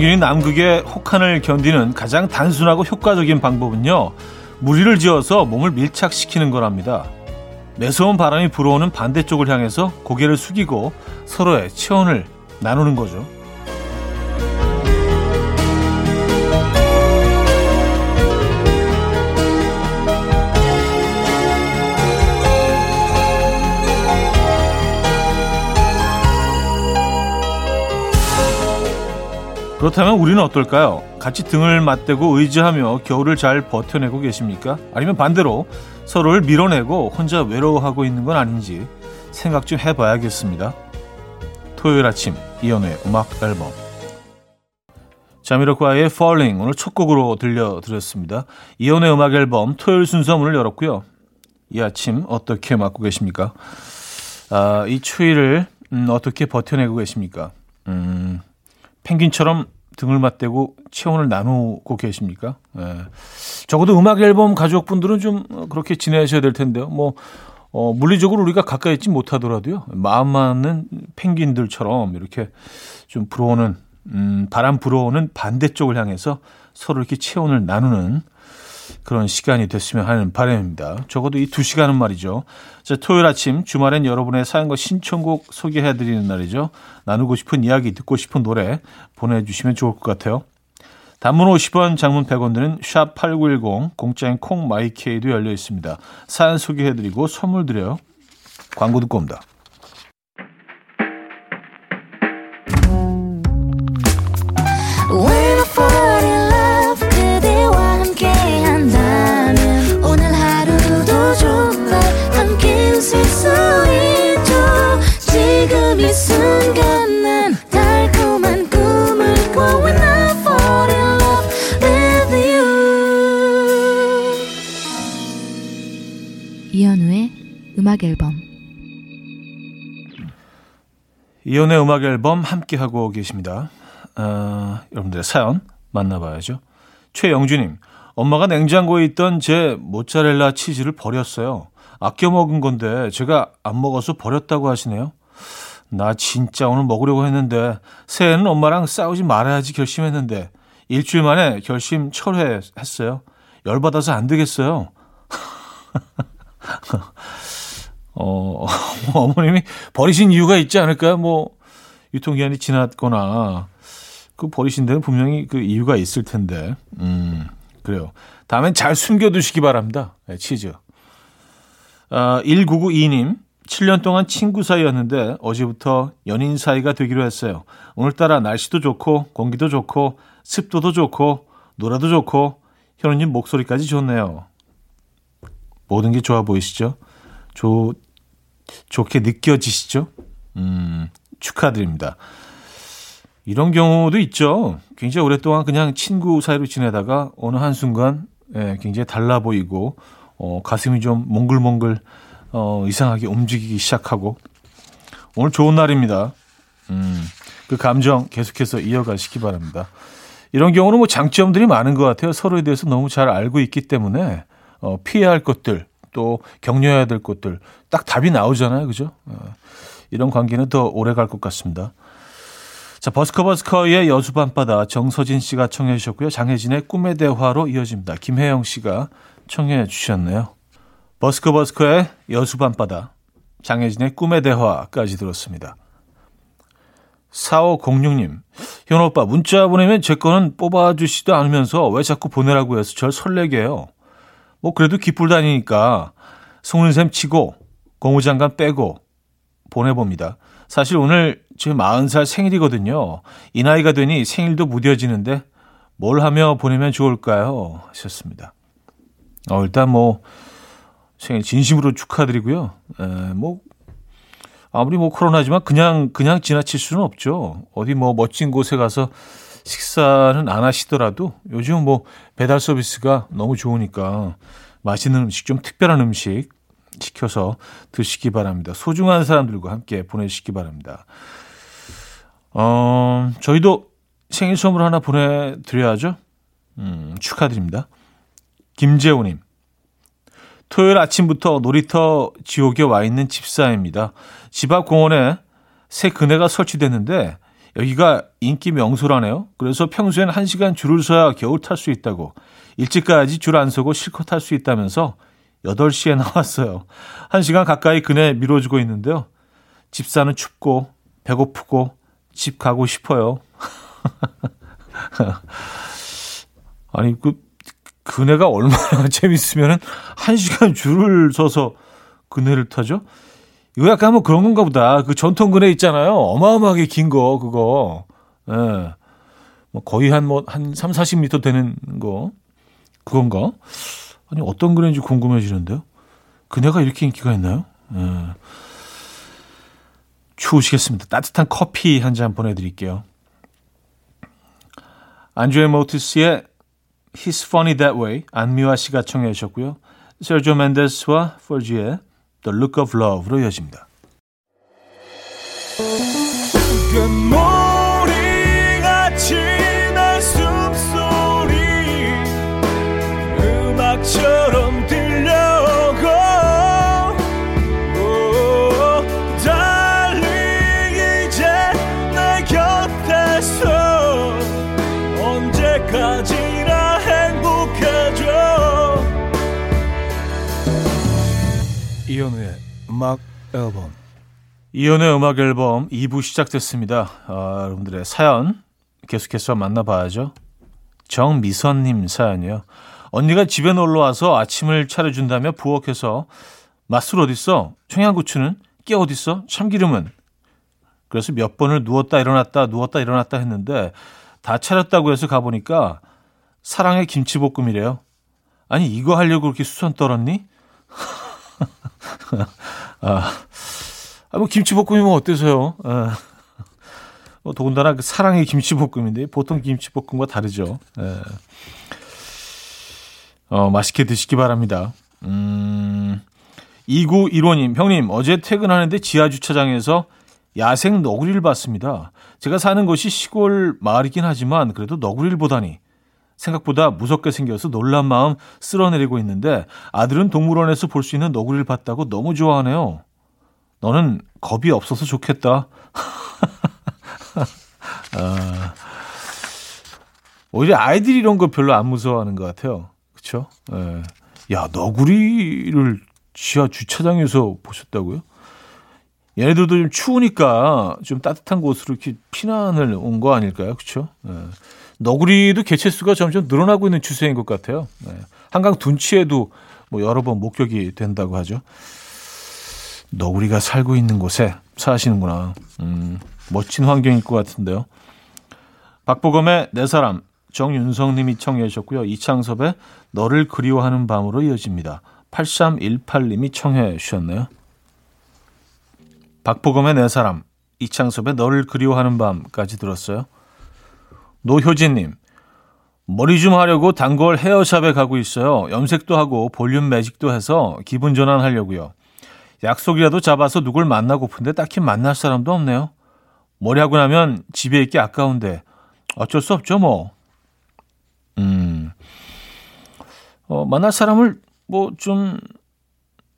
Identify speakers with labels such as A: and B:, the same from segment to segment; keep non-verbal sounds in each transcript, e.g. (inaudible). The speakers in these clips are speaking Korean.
A: 펭귄이 남극의 혹한을 견디는 가장 단순하고 효과적인 방법은요. 무리를 지어서 몸을 밀착시키는 거랍니다. 매서운 바람이 불어오는 반대쪽을 향해서 고개를 숙이고 서로의 체온을 나누는 거죠. 그렇다면 우리는 어떨까요? 같이 등을 맞대고 의지하며 겨울을 잘 버텨내고 계십니까? 아니면 반대로 서로를 밀어내고 혼자 외로워하고 있는 건 아닌지 생각 좀 해봐야겠습니다. 토요일 아침 이연우의 음악 앨범 자미로과의 Falling 오늘 첫 곡으로 들려드렸습니다. 이연우의 음악 앨범 토요일 순서 문을 열었고요. 이 아침 어떻게 맞고 계십니까? 아, 이 추위를 음, 어떻게 버텨내고 계십니까? 음, 펭귄처럼 등을 맞대고 체온을 나누고 계십니까? 예. 적어도 음악 앨범 가족분들은 좀 그렇게 지내셔야 될 텐데요. 뭐, 어, 물리적으로 우리가 가까이 있지 못하더라도요. 마음 맞는 펭귄들처럼 이렇게 좀 불어오는, 음, 바람 불어오는 반대쪽을 향해서 서로 이렇게 체온을 나누는 그런 시간이 됐으면 하는 바람입니다. 적어도 이 두 시간은 말이죠. 자, 토요일 아침 주말엔 여러분의 사연과 신청곡 소개해드리는 날이죠. 나누고 싶은 이야기, 듣고 싶은 노래 보내주시면 좋을 것 같아요. 단문 50원, 장문 100원 드는 샵8910, 공짜인 콩마이케이도 열려 있습니다. 사연 소개해드리고 선물 드려요. 광고 듣고 옵니다.
B: 음악 앨범
A: 이연의 음악 앨범 함께 하고 계십니다. 어, 여러분들의 사연 만나봐야죠. 최영주님, 엄마가 냉장고에 있던 제 모짜렐라 치즈를 버렸어요. 아껴 먹은 건데 제가 안 먹어서 버렸다고 하시네요. 나 진짜 오늘 먹으려고 했는데 새해는 엄마랑 싸우지 말아야지 결심했는데 일주일 만에 결심 철회했어요. 열받아서 안 되겠어요. (laughs) 어, (laughs) 어머님이 버리신 이유가 있지 않을까요? 뭐, 유통기한이 지났거나, 그 버리신 데는 분명히 그 이유가 있을 텐데, 음, 그래요. 다음엔 잘 숨겨두시기 바랍니다. 네, 치즈. 아, 1992님, 7년 동안 친구 사이였는데 어제부터 연인 사이가 되기로 했어요. 오늘따라 날씨도 좋고, 공기도 좋고, 습도도 좋고, 노래도 좋고, 현우님 목소리까지 좋네요. 모든 게 좋아 보이시죠? 좋, 좋게 느껴지시죠? 음, 축하드립니다. 이런 경우도 있죠. 굉장히 오랫동안 그냥 친구 사이로 지내다가 어느 한순간 예, 굉장히 달라 보이고 어, 가슴이 좀 몽글몽글 어, 이상하게 움직이기 시작하고 오늘 좋은 날입니다. 음, 그 감정 계속해서 이어가시기 바랍니다. 이런 경우는 뭐 장점들이 많은 것 같아요. 서로에 대해서 너무 잘 알고 있기 때문에 어, 피해야 할 것들 또 격려해야 될 것들 딱 답이 나오잖아요. 그죠? 어, 이런 관계는 더 오래 갈 것 같습니다. 자, 버스커버스커의 여수 밤바다 정서진 씨가 청해 주셨고요. 장혜진의 꿈의 대화로 이어집니다. 김혜영 씨가 청해 주셨네요. 버스커버스커의 여수 밤바다 장혜진의 꿈의 대화까지 들었습니다. 4506님, 현 오빠 문자 보내면 제 거는 뽑아주시도 않으면서 왜 자꾸 보내라고 해서 절 설레게 해요. 뭐 그래도 기쁠 다니니까 속는 셈 치고 고무장갑 빼고 보내봅니다. 사실 오늘 제 40살 생일이거든요. 이 나이가 되니 생일도 무뎌지는데 뭘 하며 보내면 좋을까요? 하셨습니다. 어, 일단 뭐 생일 진심으로 축하드리고요. 에, 뭐 아무리 뭐 코로나지만 그냥 그냥 지나칠 수는 없죠. 어디 뭐 멋진 곳에 가서 식사는 안 하시더라도 요즘 뭐 배달 서비스가 너무 좋으니까 맛있는 음식, 좀 특별한 음식 시켜서 드시기 바랍니다. 소중한 사람들과 함께 보내시기 바랍니다. 어, 저희도 생일 선물 하나 보내드려야죠. 음, 축하드립니다. 김재호님. 토요일 아침부터 놀이터 지옥에 와 있는 집사입니다. 집 앞 공원에 새 그네가 설치됐는데 여기가 인기 명소라네요. 그래서 평소엔 1시간 줄을 서야 겨우 탈 수 있다고. 일찍까지 줄 안 서고 실컷 탈 수 있다면서 8시에 (laughs) 나왔어요. 1시간 가까이 그네 미뤄주고 있는데요. 집사는 춥고 배고프고 집 가고 싶어요. (laughs) 아니 그 그네가 얼마나 (laughs) 재밌으면은 1시간 줄을 서서 그네를 타죠? 이거 약간 뭐 그런 건가 보다. 그 전통 그네 있잖아요. 어마어마하게 긴 거, 그거. 예. 네. 뭐 거의 한 뭐, 한 3, 40m 되는 거. 그건가? 아니, 어떤 그네인지 궁금해지는데요. 그네가 이렇게 인기가 있나요? 예. 추우시겠습니다. 따뜻한 커피 한 잔 보내드릴게요. 안드레 모티스의 He's Funny That Way 안미화 씨가 청해 주셨고요. 세르조 멘데스와 포지의 The Look of Love로 이어집니다. 이현우의 음악 앨범 이연의 음악 앨범 2부 시작됐습니다. 아, 여러분들의 사연 계속해서 만나봐야죠. 정미선님 사연이요. 언니가 집에 놀러 와서 아침을 차려준다며 부엌에서 맛술 어딨어? 청양고추는? 깨 어딨어? 참기름은? 그래서 몇 번을 누웠다 일어났다 누웠다 일어났다 했는데 다 차렸다고 해서 가보니까 사랑의 김치볶음이래요. 아니 이거 하려고 그렇게 수선 떨었니? (laughs) (laughs) 아, 아, 뭐 김치볶음이면 어때서요? 아, 뭐 더군다나 그 사랑의 김치볶음인데 보통 김치볶음과 다르죠. 예. 어, 맛있게 드시기 바랍니다. 음, 2915님, 형님, 어제 퇴근하는데 지하주차장에서 야생 너구리를 봤습니다. 제가 사는 곳이 시골 마을이긴 하지만 그래도 너구리를 보다니 생각보다 무섭게 생겨서 놀란 마음 쓸어내리고 있는데 아들은 동물원에서 볼 수 있는 너구리를 봤다고 너무 좋아하네요. 너는 겁이 없어서 좋겠다. (laughs) 아, 오히려 아이들이 이런 거 별로 안 무서워하는 것 같아요. 그쵸? 예. 야, 너구리를 지하 주차장에서 보셨다고요? 얘네들도 좀 추우니까 좀 따뜻한 곳으로 이렇게 피난을 온 거 아닐까요? 그쵸? 예. 너구리도 개체수가 점점 늘어나고 있는 추세인 것 같아요. 예. 한강 둔치에도 뭐 여러 번 목격이 된다고 하죠. 너구리가 살고 있는 곳에 사시는구나. 음, 멋진 환경일 것 같은데요. 박보검의 내 사람 정윤성 님이 청해 주셨고요. 이창섭의 너를 그리워하는 밤으로 이어집니다. 8318님이 청해 주셨네요. 박보검의 내 사람, 이창섭의 너를 그리워하는 밤까지 들었어요. 노효진님, 머리 좀 하려고 단골 헤어샵에 가고 있어요. 염색도 하고 볼륨 매직도 해서 기분 전환하려고요. 약속이라도 잡아서 누굴 만나고픈데 딱히 만날 사람도 없네요. 머리하고 나면 집에 있기 아까운데 어쩔 수 없죠, 뭐. 음, 어, 만날 사람을 뭐 좀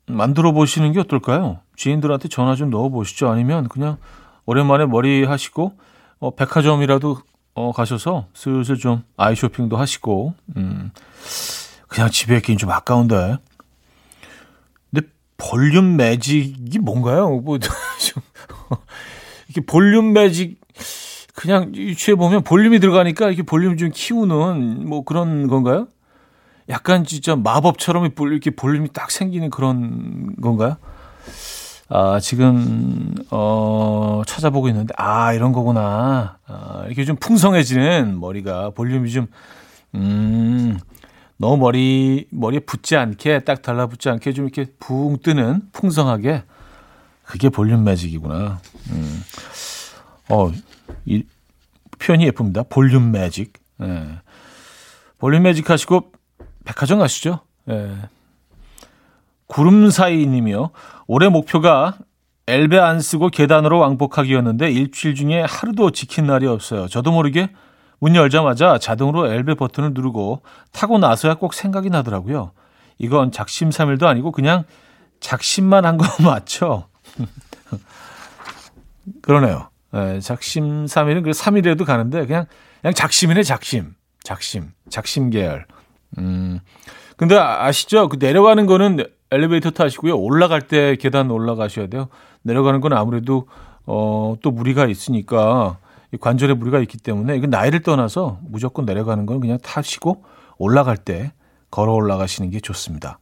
A: 만들어 보시는 게 어떨까요? 지인들한테 전화 좀 넣어 보시죠. 아니면 그냥 오랜만에 머리 하시고 어, 백화점이라도 어, 가셔서 슬슬 좀 아이 쇼핑도 하시고 음, 그냥 집에 있긴 좀 아까운데 볼륨 매직이 뭔가요? 뭐, (laughs) 좀, 이렇게 볼륨 매직, 그냥 유추해 보면 볼륨이 들어가니까 이렇게 볼륨 좀 키우는 뭐 그런 건가요? 약간 진짜 마법처럼 이렇게 볼륨이 딱 생기는 그런 건가요? 아, 지금, 어, 찾아보고 있는데, 아, 이런 거구나. 아, 이렇게 좀 풍성해지는 머리가 볼륨이 좀, 음, 너무 머리, 머리에 붙지 않게, 딱 달라붙지 않게 좀 이렇게 붕 뜨는 풍성하게 그게 볼륨 매직이구나. 음. 어, 이 표현이 예쁩니다. 볼륨 매직. 예. 볼륨 매직 하시고 백화점 가시죠. 예. 구름 사이 님이요. 올해 목표가 엘베 안 쓰고 계단으로 왕복하기였는데 일주일 중에 하루도 지킨 날이 없어요. 저도 모르게 문 열자마자 자동으로 엘베 버튼을 누르고 타고 나서야 꼭 생각이 나더라고요. 이건 작심삼일도 아니고 그냥 작심만 한 거 (laughs) 맞죠? (laughs) 그러네요. 예, 작심삼일은 그 3일에도 가는데 그냥 그냥 작심이네 작심. 작심. 작심 계열. 음. 근데 아, 아시죠? 그 내려가는 거는 엘리베이터 타시고요. 올라갈 때 계단 올라가셔야 돼요. 내려가는 건 아무래도 어, 또 무리가 있으니까 관절에 무리가 있기 때문에 이건 나이를 떠나서 무조건 내려가는 건 그냥 타시고 올라갈 때 걸어 올라가시는 게 좋습니다.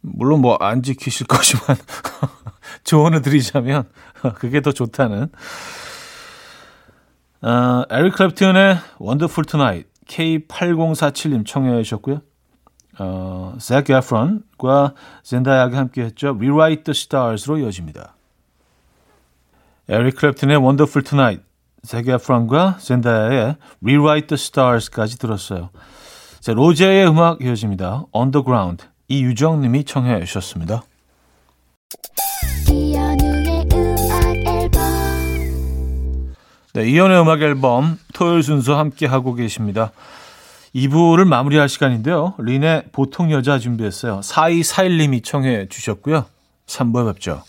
A: 물론 뭐 안 지키실 (laughs) 거지만 (laughs) 조언을 드리자면 (laughs) 그게 더 좋다는. 어, 에릭 클랩튼의 Wonderful Tonight K8047님 청해 주셨고요. 어, 잭 에프런과 젠다야가 함께 했죠. Rewrite the Stars로 이어집니다. 에릭 클랩튼의 Wonderful Tonight 잭 에프런과 젠다야의 Rewrite the Stars까지 들었어요. 자, 로제의 음악 이어집니다. Underground 이유정님이 청해 주셨습니다. 네, 이연의 음악 앨범 토요일 순서 함께 하고 계십니다. 2부를 마무리할 시간인데요. 린의 보통 여자 준비했어요. 4241님이 청해 주셨고요. 3부에 뵙죠.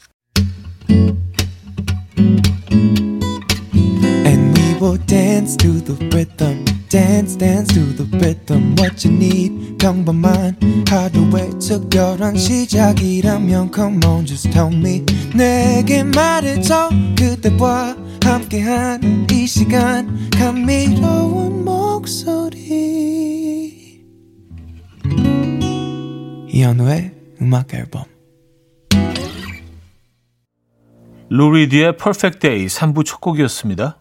A: Dance to the rhythm. dance dance to the rhythm what you need 평범한 하루의 특별한 시작이라면 come on just tell me 내게 말해줘 그대와 함께한 이 시간 감미로운 목소리 이현우의 음악 앨범 루리디의 Perfect Day 3부 첫 곡이었습니다.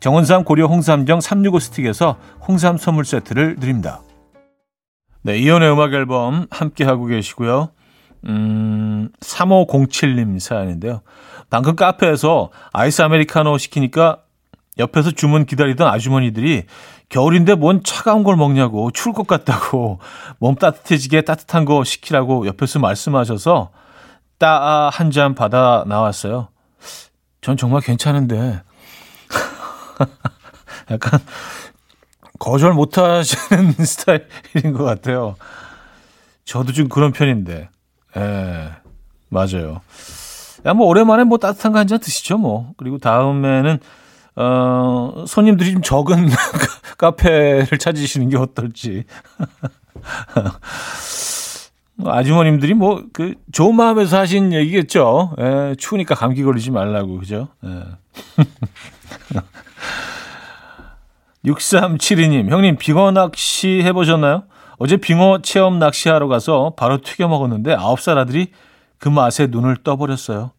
A: 정원삼 고려 홍삼정 365 스틱에서 홍삼 선물 세트를 드립니다. 네, 이연의 음악 앨범 함께 하고 계시고요. 음, 3507님 사연인데요. 방금 카페에서 아이스 아메리카노 시키니까 옆에서 주문 기다리던 아주머니들이 겨울인데 뭔 차가운 걸 먹냐고 추울 것 같다고 (laughs) 몸 따뜻해지게 따뜻한 거 시키라고 옆에서 말씀하셔서 따 한 잔 받아 나왔어요. 전 정말 괜찮은데 (laughs) 약간 거절 못 하시는 (laughs) 스타일인 것 같아요. 저도 좀 그런 편인데. 예, 맞아요. 야, 뭐, 오랜만에 뭐 따뜻한 거 한 잔 드시죠, 뭐. 그리고 다음에는, 어, 손님들이 좀 적은 (laughs) 카페를 찾으시는 게 어떨지. 아주머님들이 뭐, 그, 좋은 마음에서 하신 얘기겠죠. 예, 추우니까 감기 걸리지 말라고, 그죠? 예. 6372님, 형님, 빙어 낚시 해보셨나요? 어제 빙어 체험 낚시하러 가서 바로 튀겨 먹었는데 9살 아들이 그 맛에 눈을 떠버렸어요.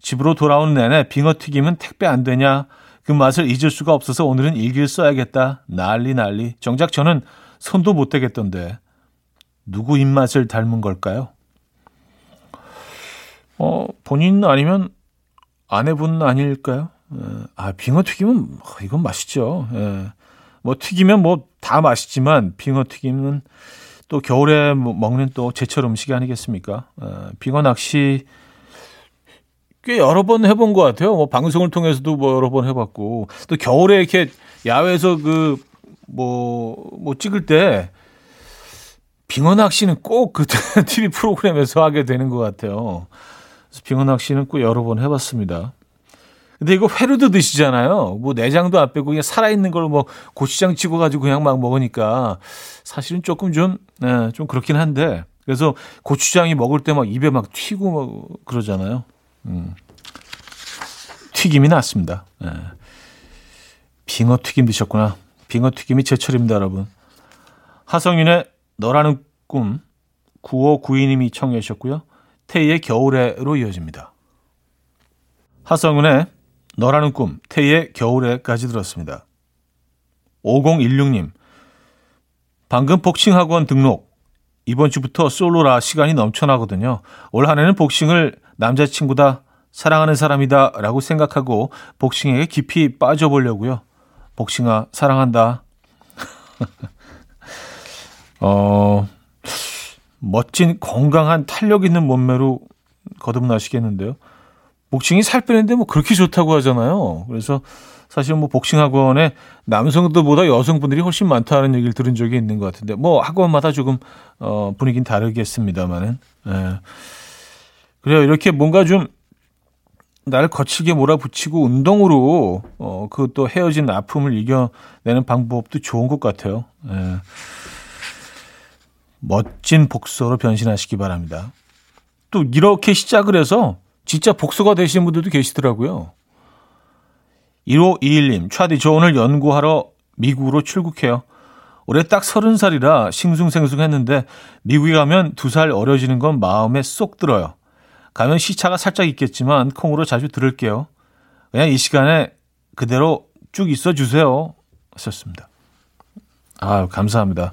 A: 집으로 돌아온 내내 빙어 튀김은 택배 안 되냐? 그 맛을 잊을 수가 없어서 오늘은 일기를 써야겠다. 난리 난리. 정작 저는 손도 못 대겠던데. 누구 입맛을 닮은 걸까요? 어, 본인 아니면 아내분 아닐까요? 에, 아, 빙어 튀김은 뭐, 이건 맛있죠. 예. 뭐 튀기면 뭐 다 맛있지만 빙어 튀김은 또 겨울에 뭐 먹는 또 제철 음식이 아니겠습니까? 어, 빙어 낚시 꽤 여러 번 해본 것 같아요. 뭐 방송을 통해서도 뭐 여러 번 해봤고 또 겨울에 이렇게 야외에서 그 뭐뭐 뭐 찍을 때 빙어 낚시는 꼭그 (laughs) TV 프로그램에서 하게 되는 것 같아요. 그래서 빙어 낚시는 꼭 여러 번 해봤습니다. 근데 이거 회로도 드시잖아요. 뭐 내장도 안 빼고 그냥 살아있는 걸 뭐 고추장 찍어가지고 그냥 막 먹으니까 사실은 조금 좀, 네, 좀 그렇긴 한데. 그래서 고추장이 먹을 때 막 입에 막 튀고 막 그러잖아요. 음. 튀김이 낫습니다. 네. 빙어 튀김 드셨구나. 빙어 튀김이 제철입니다, 여러분. 하성윤의 너라는 꿈 9592님이 청해 주셨고요. 태희의 겨울에로 이어집니다. 하성윤의 너라는 꿈, 태희의 겨울에까지 들었습니다. 5016님, 방금 복싱 학원 등록. 이번 주부터 솔로라 시간이 넘쳐나거든요. 올 한 해는 복싱을 남자친구다, 사랑하는 사람이다 라고 생각하고 복싱에 깊이 빠져보려고요. 복싱아, 사랑한다. (laughs) 어, 멋진 건강한 탄력 있는 몸매로 거듭나시겠는데요. 복싱이 살 빼는데 뭐 그렇게 좋다고 하잖아요. 그래서 사실 뭐 복싱 학원에 남성들보다 여성분들이 훨씬 많다는 얘기를 들은 적이 있는 것 같은데 뭐 학원마다 조금 어 분위기는 다르겠습니다만은 예. 그래요 이렇게 뭔가 좀 나를 거칠게 몰아붙이고 운동으로 어 그 또 헤어진 아픔을 이겨내는 방법도 좋은 것 같아요. 예. 멋진 복서로 변신하시기 바랍니다. 또 이렇게 시작을 해서 진짜 복서가 되시는 분들도 계시더라고요. 1521님, 차디, 저 오늘 연구하러 미국으로 출국해요. 올해 딱 서른 살이라 싱숭생숭 했는데 미국에 가면 두 살 어려지는 건 마음에 쏙 들어요. 가면 시차가 살짝 있겠지만 콩으로 자주 들을게요. 그냥 이 시간에 그대로 쭉 있어 주세요. 하셨습니다. 아, 감사합니다.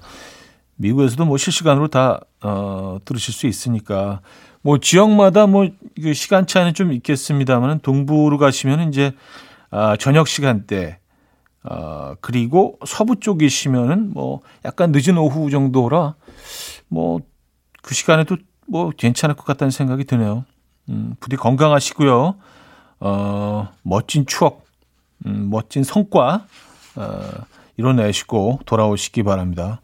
A: 미국에서도 뭐 실시간으로 다 어, 들으실 수 있으니까 뭐 지역마다 뭐 시간 차이는 좀 있겠습니다만 동부로 가시면 이제 아, 저녁 시간대 아, 그리고 서부 쪽이시면은 뭐 약간 늦은 오후 정도라 뭐 그 시간에도 뭐 괜찮을 것 같다는 생각이 드네요. 음, 부디 건강하시고요. 어, 멋진 추억, 음, 멋진 성과 어, 이뤄내시고 돌아오시기 바랍니다.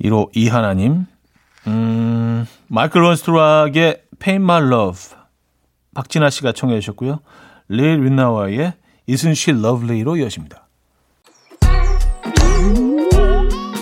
A: 1호 이하나님, 음, 마이클 론스트락의 Pain My Love 박진아 씨가 청해 주셨고요. 레일 윈나와의 Isn't She Lovely로 이어집니다.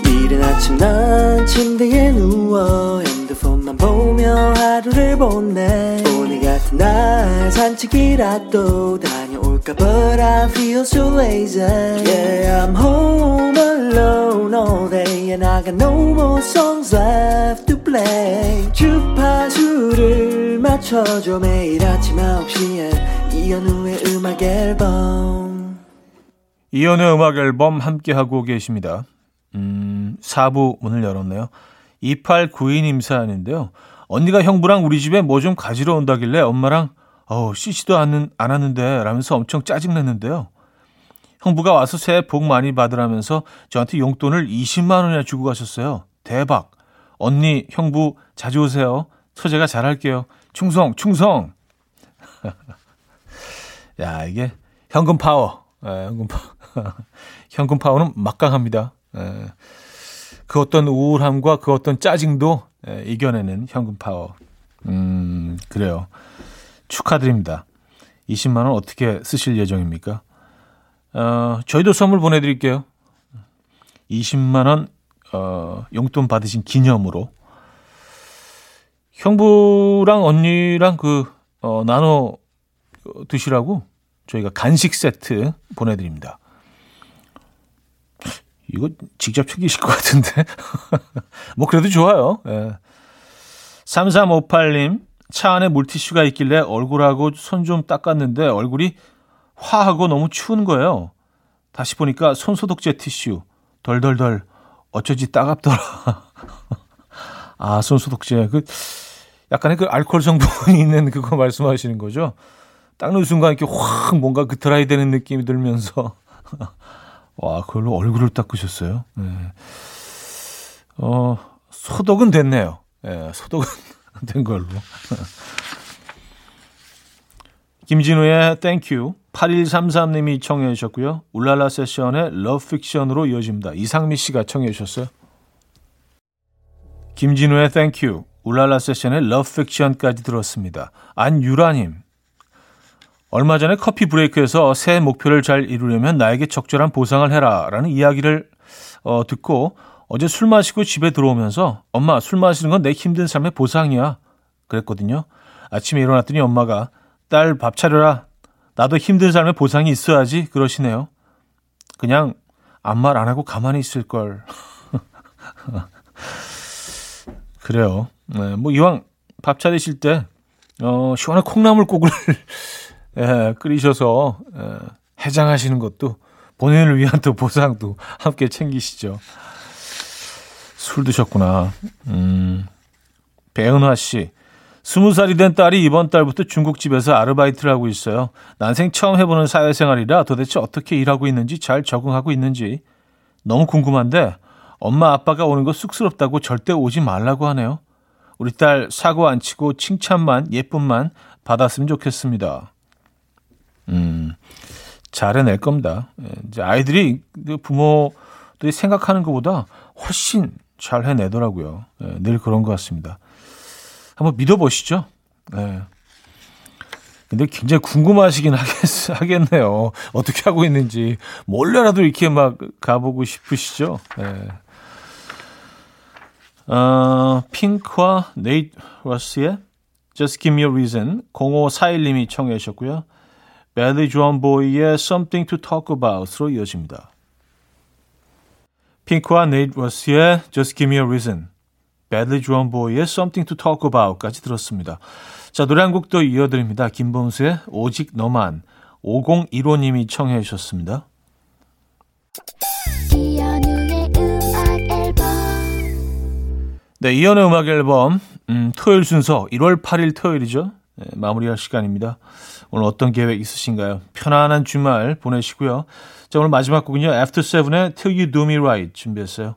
A: 이른 아침 난 침대에 누워 핸드폰만 보며 하루를 보내 오늘 같은 날 산책이라도 다녀올까 But I feel so lazy Yeah I'm home alone all day And I got no more songs left to play 주파수를 맞춰줘 매일 아침 9시에 이현우의 음악 앨범 이현우의 음악 앨범 함께하고 계십니다 음, 4부 문을 열었네요 2892님 사연인데요 언니가 형부랑 우리 집에 뭐 좀 가지러 온다길래 엄마랑 어우 씻지도 않는, 않았는데 라면서 엄청 짜증냈는데요. 형부가 와서 새해 복 많이 받으라면서 저한테 용돈을 20만 원이나 주고 가셨어요. 대박. 언니, 형부 자주 오세요. 처제가 잘할게요. 충성, 충성. (laughs) 야, 이게 현금 파워. 예, 현금 파워. (laughs) 현금 파워는 막강합니다. 예. 그 어떤 우울함과 그 어떤 짜증도 예, 이겨내는 현금 파워. 음, 그래요. 축하드립니다. 20만 원 어떻게 쓰실 예정입니까? 어, 저희도 선물 보내드릴게요. 20만 원 어, 용돈 받으신 기념으로 형부랑 언니랑 그 어, 나눠 드시라고 저희가 간식 세트 보내드립니다. 이거 직접 챙기실 것 같은데 (laughs) 뭐 그래도 좋아요. 예. 3358님, 차 안에 물티슈가 있길래 얼굴하고 손 좀 닦았는데 얼굴이 화하고 너무 추운 거예요. 다시 보니까 손소독제 티슈. 덜덜덜. 어쩌지 따갑더라. (laughs) 아, 손소독제. 그, 약간의 그 알코올 성분이 있는 그거 (laughs) 말씀하시는 거죠? 닦는 순간 이렇게 확 뭔가 그 드라이 되는 느낌이 들면서. (laughs) 와, 그걸로 얼굴을 닦으셨어요. 네. 어, 소독은 됐네요. 예, 네, 소독은 된 걸로. 김진우의 Thank You 8133님이 청해 주셨고요. 울랄라 세션의 Love Fiction으로 이어집니다. 이상미 씨가 청해 주셨어요. 김진우의 Thank You 울랄라 세션의 Love Fiction까지 들었습니다. 안유라님 얼마 전에 커피 브레이크에서 새 목표를 잘 이루려면 나에게 적절한 보상을 해라 라는 이야기를 어, 듣고 어제 술 마시고 집에 들어오면서 엄마 술 마시는 건 내 힘든 삶의 보상이야 그랬거든요. 아침에 일어났더니 엄마가 딸 밥 차려라. 나도 힘든 삶의 보상이 있어야지 그러시네요. 그냥 아무 말 안 하고 가만히 있을 걸. (laughs) 그래요. 네, 뭐 이왕 밥 차리실 때 어, 시원한 콩나물 국을 (laughs) 예, 끓이셔서 예, 해장하시는 것도 본인을 위한 또 보상도 함께 챙기시죠. 술 드셨구나. 음, 배은화 씨. 스무 살이 된 딸이 이번 달부터 중국집에서 아르바이트를 하고 있어요. 난생 처음 해보는 사회생활이라 도대체 어떻게 일하고 있는지 잘 적응하고 있는지 너무 궁금한데 엄마 아빠가 오는 거 쑥스럽다고 절대 오지 말라고 하네요. 우리 딸 사고 안 치고 칭찬만 예쁨만 받았으면 좋겠습니다. 음, 잘 해낼 겁니다. 예, 이제 아이들이 그 부모들이 생각하는 것보다 훨씬 잘 해내더라고요. 예, 늘 그런 것 같습니다. 한번 믿어보시죠. 네. 근데 굉장히 궁금하시긴 하겠, 하겠 네요. 어떻게 하고 있는지. 몰래라도 이렇게 막 가보고 싶으시죠? 네. 어, 핑크와 네이트 루스의 Just Give Me a Reason 0541님이 청해 주셨고요. 배들리 드론 보이의 Something to Talk About으로 이어집니다. 핑크와 네이트 루스의 Just Give Me a Reason 배들리 드론 보이의 Something to Talk About까지 들었습니다. 자, 노래 한 곡도 이어드립니다. 김범수의 오직 너만 5015님이 청해 주셨습니다. 네, 이현우의 음악 앨범 음, 토요일 순서 1월 8일 토요일이죠. 네, 마무리할 시간입니다. 오늘 어떤 계획 있으신가요? 편안한 주말 보내시고요. 자, 오늘 마지막 곡은요. After Seven의 Till You Do Me Right 준비했어요.